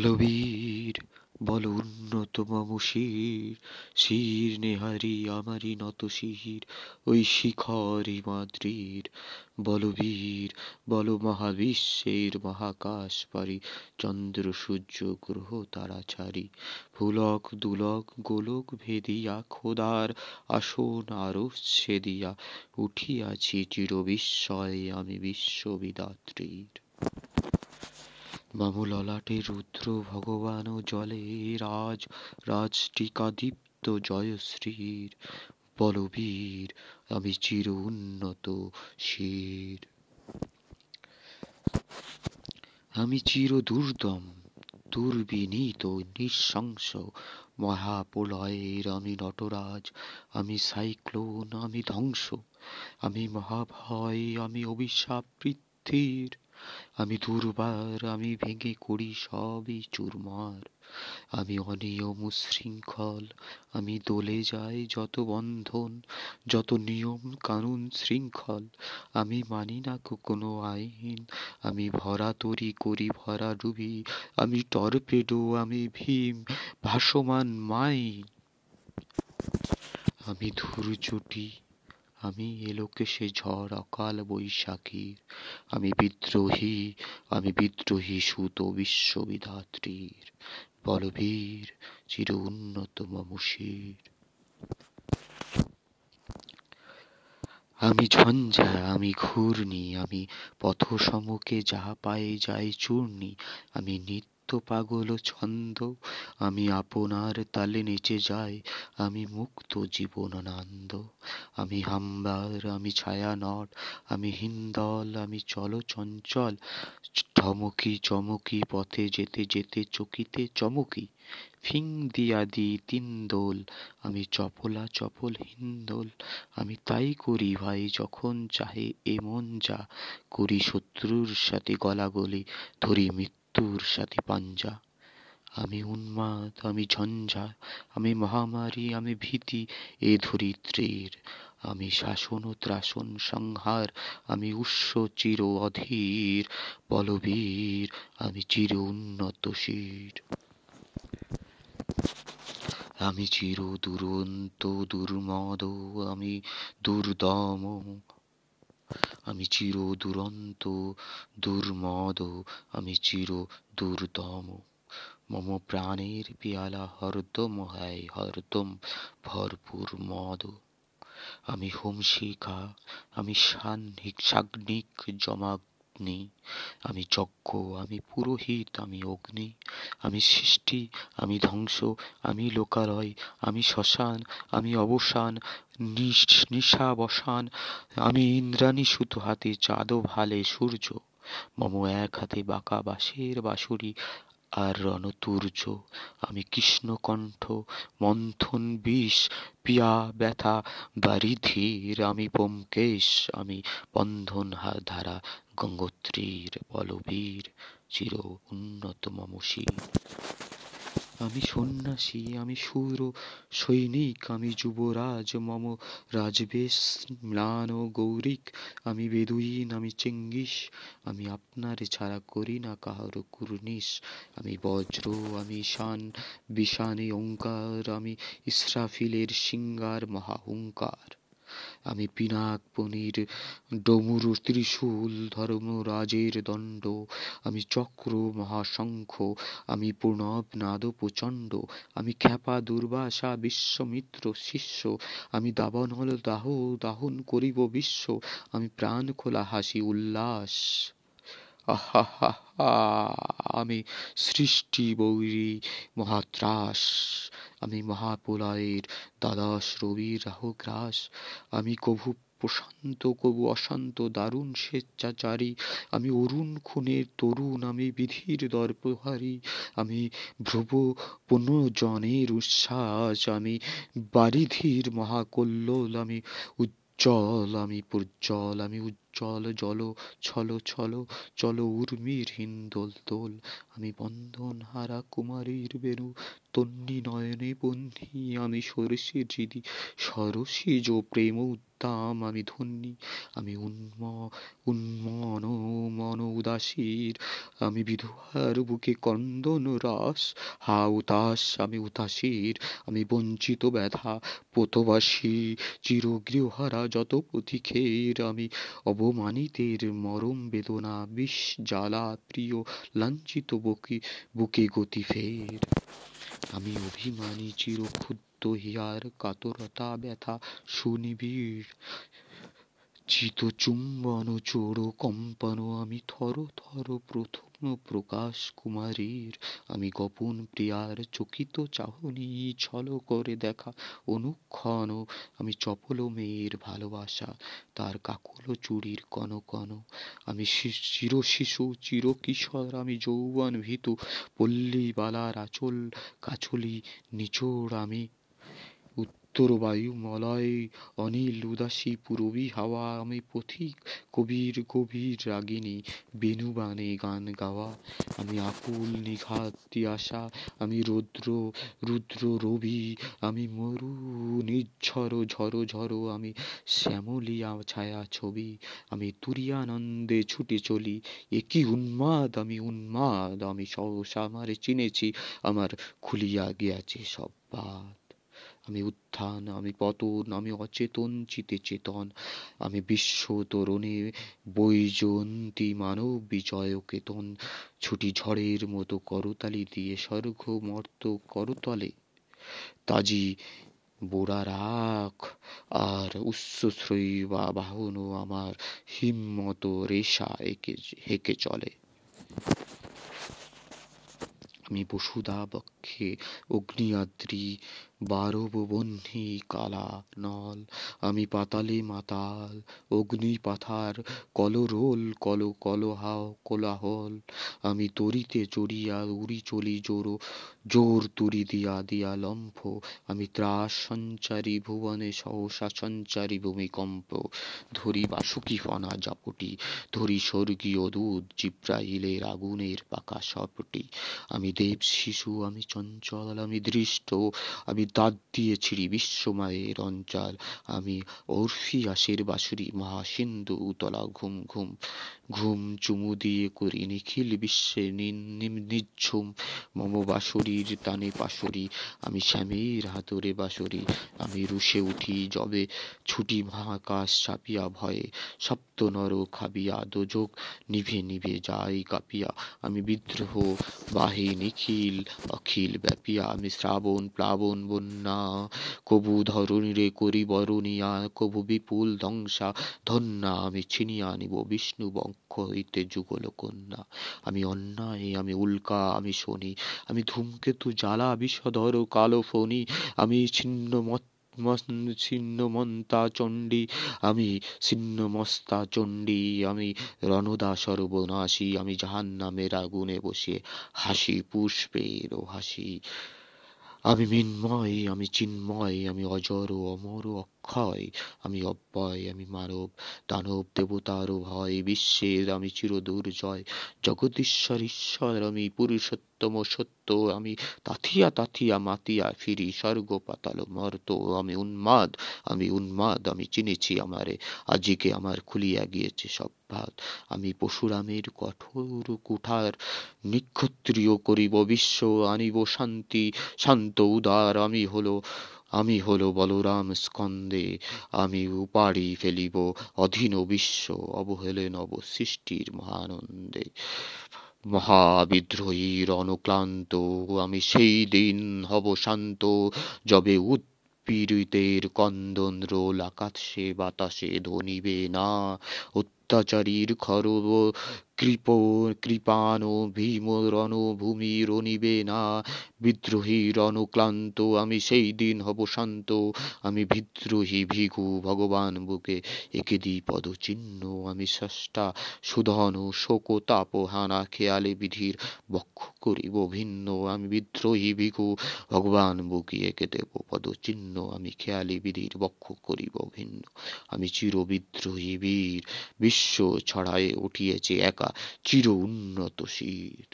বলবীর, বল উন্নত মম শির নেহারি আমারি নত শির, ওই শিখর হিমাদ্রির বলবীর, বল মহাবিশ্বের মহাকাশ পারি, চন্দ্র, সূর্য, গ্রহ, তারা ছাড়ি। ফুলক, দুলক, গোলক ভেদিয়া, খোদার আসন আরও দিয়া উঠিয়াছি চির বিস্ময়ে আমি বিশ্ববিদাত্রীর। মম ললাটে রুদ্র ভগবান জলে রাজ, রাজটিকাদীপ্ত জয়শ্রীর, বলবীর, আমি চির উন্নত শির। আমি চির দুর্দম, দুর্বিনীত, নৃশংস, মহাপ্রলয়ের আমি নটরাজ, আমি সাইক্লোন, আমি ধ্বংস, আমি মহাভয়, আমি অভিশাপ পৃথ্বীর আমি দুর্বার, আমি ভেঙে করি সবই চুরমার। আমি অনিয়ম শৃঙ্খল, আমি দোলে যাই যত বন্ধন, যত নিয়ম কানুন শৃঙ্খল। আমি মানি না কোনো আইন, আমি ভরা তরি করি ভরা ডুবি, আমি টর্পেডো, আমি ভীম, ভাসমান মাইন। আমি ধূর্যটি আমি এলোকে সে ঝড়, অকাল বৈশাখীর। আমি বিদ্রোহী আমি বিদ্রোহী সুত বিশ্ববিধাত্রীর। বলবীর, চির উন্নত মম শির আমি ঝঞ্ঝা, আমি ঘূর্ণি, আমি পথ সমকে যাহা পাই যাই চূর্ণি, আমি নিত্য পাগল ছন্দ, আমি আপনার তালে নেচে যাই, আমি মুক্ত জীবনানন্দ। আমি হাম্বার, আমি ছায়ানট, আমি হিন্দল, আমি চল চঞ্চল ঠমকি চমকি, পথে যেতে যেতে চকিতে চমকি। ফিং দিয়া দি তিন দোল, আমি চপলা চপল হিন্দোল, আমি তাই করি ভাই যখন চাহে এমন যা, করি শত্রুর সাথে গলাগলি, ধরি মৃত্যুর সাথে পাঞ্জা। আমি উন্মাদ, আমি ঝঞ্ঝা, আমি মহামারী, আমি ভীতি, এ ধরিত্রীর। আমি শাসন ও ত্রাসন সংহার, আমি উৎস চির অধীর, বলবীর, আমি চির উন্নত শির। আমি চির দুরন্ত, দুর্মদ, আমি দুর্দম আমি চির দুরন্ত, দুর্মদ, আমি চির দুর্দম। মম প্রাণের পেয়ালা হরদম, হয় হরদম, ভরপুর মদ। আমি হোমশিখা আমি সান্নিক, সাগ্নিক জমাগ্নি আমি যজ্ঞ, আমি পুরোহিত, আমি অগ্নি। আমি সৃষ্টি, আমি ধ্বংস, আমি লোকালয়, আমি শ্মশান, আমি অবসান নিশাবসান। আমি ইন্দ্রাণী সুতো হাতে চাঁদ ভালে সূর্য। মম এক হাতে বাঁকা বাঁশের বাঁশুরি আর রণতুর্য। আমি কৃষ্ণকণ্ঠ, মন্থন বিষ, পিয়া ব্যথা, বারিধির আমি ব্যোমকেশ। আমি বন্ধন ধারা গঙ্গোত্রীর বলবীর চির উন্নত মম শির। আমি সন্ন্যাসী, আমি শূর সৈনিক, আমি যুবরাজ, মম রাজবেশ, ম্লান গৌরিক। আমি বেদুইন, আমি চেঙ্গিস। আমি আপনার ছাড়া করি না কাহার কুর্নিশ। আমি বজ্র, আমি ঈশান, বিষানে ওঙ্কার আমি ইস্রাফিলের সিঙ্গার, মহা হুঙ্কার। আমি পিনাক পনির, ডমরু ত্রিশূল ধর্মরাজের দণ্ড, আমি চক্র মহাশঙ্খ, আমি প্রণব নাদ প্রচণ্ড আমি খ্যাপা দুর্বাসা বিশ্বামিত্র শিষ্য, আমি দাবানল দাহ দাহন করিব বিশ্ব, আমি প্রাণ খোলা হাসি উল্লাস। আহা আমি সৃষ্টি বৈরী মহাত্রাস। আমি মহাপ্রলয়ের দ্বাদশ রবির রাহুগ্রাস। আমি কভু প্রশান্ত কবু অশান্ত, দারুণ স্বেচ্ছাচারী। আমি অরুণ খুনের তরুণ, আমি বিধির দর্পহারী। আমি ভ্রব পুনর্জনের উচ্ছ্বাস। আমি বারিধির মহাকল্লোল, আমি উজ্জ্বল, আমি পূজ্জ্বল আমি উজ্জ্বল। জল, ছল ছল, চল, উর্মির হিন্দোল দোল। আমি বন্ধন হারা কুমারীর বেণু, তন্নি নয়নে বন্দি আমি সরসী হৃদি সরসীজ প্রেম উদ্দাম, আমি ধন্যী, আমি উন্ম, উন্মন, মন উদাসীর, আমি বিধবার বুকে কন্দন রাস হা উতাস আমি উদাসীর, আমি বঞ্চিত ব্যথা, পোতবাসী, চিরগৃহহারা যত পথিকের, আমি অবমানিতের মরম বেদনা বিষ জ্বালা প্রিয় লাঞ্ছিত বুকে বুকে গতি ফের। আমি অভিমানী চির চিরক্ষুদ্র হিয়ার, কাতরতা, ব্যথা, সুনিবিড়। চিতচুম্বন চোর কম্পন, আমি থর থর প্রথম প্রকাশ কুমারীর। আমি গোপন প্রিয়ার চকিত চাহনি ছল করে দেখা অনুক্ষণ। আমি চপল মেয়ের ভালোবাসা, তার কাকল চুড়ির কন কন আমি চির শিশু, চির কিশোর, আমি যৌবন ভীতু পল্লী বালার আচল, কাচলি, নিচোড়, আমি উত্তর বায়ু মলয়, অনিল উদাসী পূরবী হাওয়া, আমি পথিক কবির গভীর রাগিনী, বেণুবাণে গান গাওয়া। আমি আকুল নিঘাত তিয়াসা আমি রৌদ্র, রুদ্র রবি, আমি মরু নির্ঝর ঝড়ো ঝড়ো আমি শ্যামলিয়া ছায়া ছবি। আমি তুরিয়ানন্দে ছুটে চলি এ কি উন্মাদ, আমি উন্মাদ, আমি সহসা আমারে চিনেছি, আমার খুলিয়া গিয়াছে সব বাদ। আমি উত্থান, আমি পতন, আমি অচেতন, চিতে চেতন, আমি বিশ্ব তরণে, বৈজয়ন্তী মানব বিজয় কেতন, ছুটি ঝড়ের মতো করতালি দিয়ে স্বর্গ মর্ত করতলে। তাজি বোড়া রাখ, আর উচ্চশ্রয়ী বা বাহন আমার হিম্মত রেশা একে, হেঁকে চলে। আমি বসুধা বক্ষে অগ্নিয়াদ্রি বারববহ্নি কালা নল, আমি পাতালে মাতাল, অগ্নি পাথার, কলরোল, কল, কলহাও, কোলাহল। আমি তরিতে চড়িয়া উড়ি চলি জোর জোর তুরি দিয়া দিয়া লম্ফ। আমি ত্রাস সঞ্চারী ভুবনে সহসা সঞ্চারী ভূমিকম্প। ধরি বাসুকি ফনা জাপটি, ধরি স্বর্গীয় দুধ জিব্রাইলের আগুনের পাকা সপটি। আমি দেব শিশু, আমি চঞ্চল, আমি দৃষ্ট, আমি দাঁত দিয়ে ছিঁড়ি বিশ্বমায়ের অঞ্চল আমি অর্ফিয়াসের বাঁশুরি, মহাসিন্ধু উতলা ঘুম ঘুম। ঘুম চুমু দিয়ে করি নিখিল বিশ্বে নিঝুম মম বাঁশরীর টানে পাশরি, আমি শ্যামের হাতরে বাঁশরি। আমি রুষে উঠি যবে, ছুটি মহাকাশ চাপিয়া ভয়ে। সপ্ত নর খাবিয়া দোজক নিভে নিভে যাই কাঁপিয়া। আমি বিদ্রোহ বাহি নিখিল, অখিল ব্যাপিয়া। আমি শ্রাবণ, প্লাবন বন্যা কবু ধরণীরে করি বরণিয়া, কবু বিপুল ধ্বংসা। ধন্যা, আমি ছিনিয়া আনিব বিষ্ণু বক্ষ হইতে যুগল কন্যা। আমি অন্যায়, আমি উল্কা, আমি শনি। আমি ধূমকেতু জ্বালা, বিষধর কালো ফণি। আমি ছিন্ন মত ছিন্নমন্তা চণ্ডী। আমি ছিন্নমস্তা চণ্ডী। আমি রণদা সর্বনাশী। আমি জাহান নামের আগুনে বসে হাসি পুষ্পের হাসি। আমি মিন্ময় আমি চিন্ময় আমি অজর অমর অক্ষয় আমি অব্যয়, আমি মানব, দানব দেবতারও ভয় বিশ্বের আমি চির দুর্জয় জগদীশ্বর, ঈশ্বর, আমি পুরুষোত্তম, সত্য, আমি তাথিয়া তাথিয়া মাতিয়া ফিরি স্বর্গ পাতাল মর্ত, আমি উন্মাদ আমি উন্মাদ, আমি চিনেছি আমারে, আজিকে আমার খুলিয়া গিয়েছে সব ভাত। আমি পশুরামের কঠোর কুঠার, নিক্ষত্রিয় করিব বিশ্ব, আনিব শান্তি, শান্ত উদার আমি হলো আমি হলো বলরাম স্কন্দে আমি উপাড়ি ফেলিব অধীন বিশ্ব অবহেলে নব সৃষ্টির মহানন্দে। মহাবিদ্রোহীর অনুক্লান্ত আমি সেই দিন হব শান্ত, যবে উৎপীড়িতের কন্দন রোল আকাশে বাতাসে ধ্বনিবে না। অত্যাচারীর খরব কৃপ, কৃপাণ ভীম রণভূমি রণিবে না বিদ্রোহীর অনুক্লান্ত আমি সেই দিন হব শান্ত, আমি বিদ্রোহী ভিঘু ভগবান বুকে একে দি পদচিহ্ন, আমি স্রষ্টা সুধন, শোক, তাপ, হানা, খেয়ালে, বিধির বক্ষ করিব ভিন্ন, আমি বিদ্রোহী ভিঘু ভগবান বুকে একে দেব পদচিহ্ন, আমি খেয়ালি, বিধির বক্ষ করিব ভিন্ন, আমি চির বিদ্রোহী বীর বিশ্ব ছড়ায়ে উঠিয়েছে একা চির উন্নত শির